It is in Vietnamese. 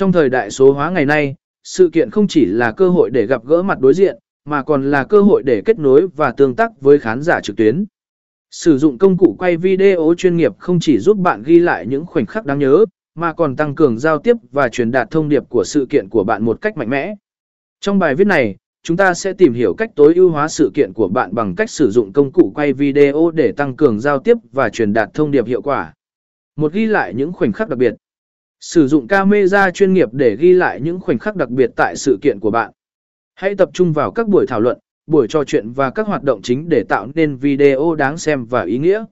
Trong thời đại số hóa ngày nay, sự kiện không chỉ là cơ hội để gặp gỡ mặt đối diện, mà còn là cơ hội để kết nối và tương tác với khán giả trực tuyến. Sử dụng công cụ quay video chuyên nghiệp không chỉ giúp bạn ghi lại những khoảnh khắc đáng nhớ, mà còn tăng cường giao tiếp và truyền đạt thông điệp của sự kiện của bạn một cách mạnh mẽ. Trong bài viết này, chúng ta sẽ tìm hiểu cách tối ưu hóa sự kiện của bạn bằng cách sử dụng công cụ quay video để tăng cường giao tiếp và truyền đạt thông điệp hiệu quả. Một ghi lại những khoảnh khắc đặc biệt. Sử dụng camera chuyên nghiệp để ghi lại những khoảnh khắc đặc biệt tại sự kiện của bạn. Hãy tập trung vào các buổi thảo luận, buổi trò chuyện và các hoạt động chính để tạo nên video đáng xem và ý nghĩa.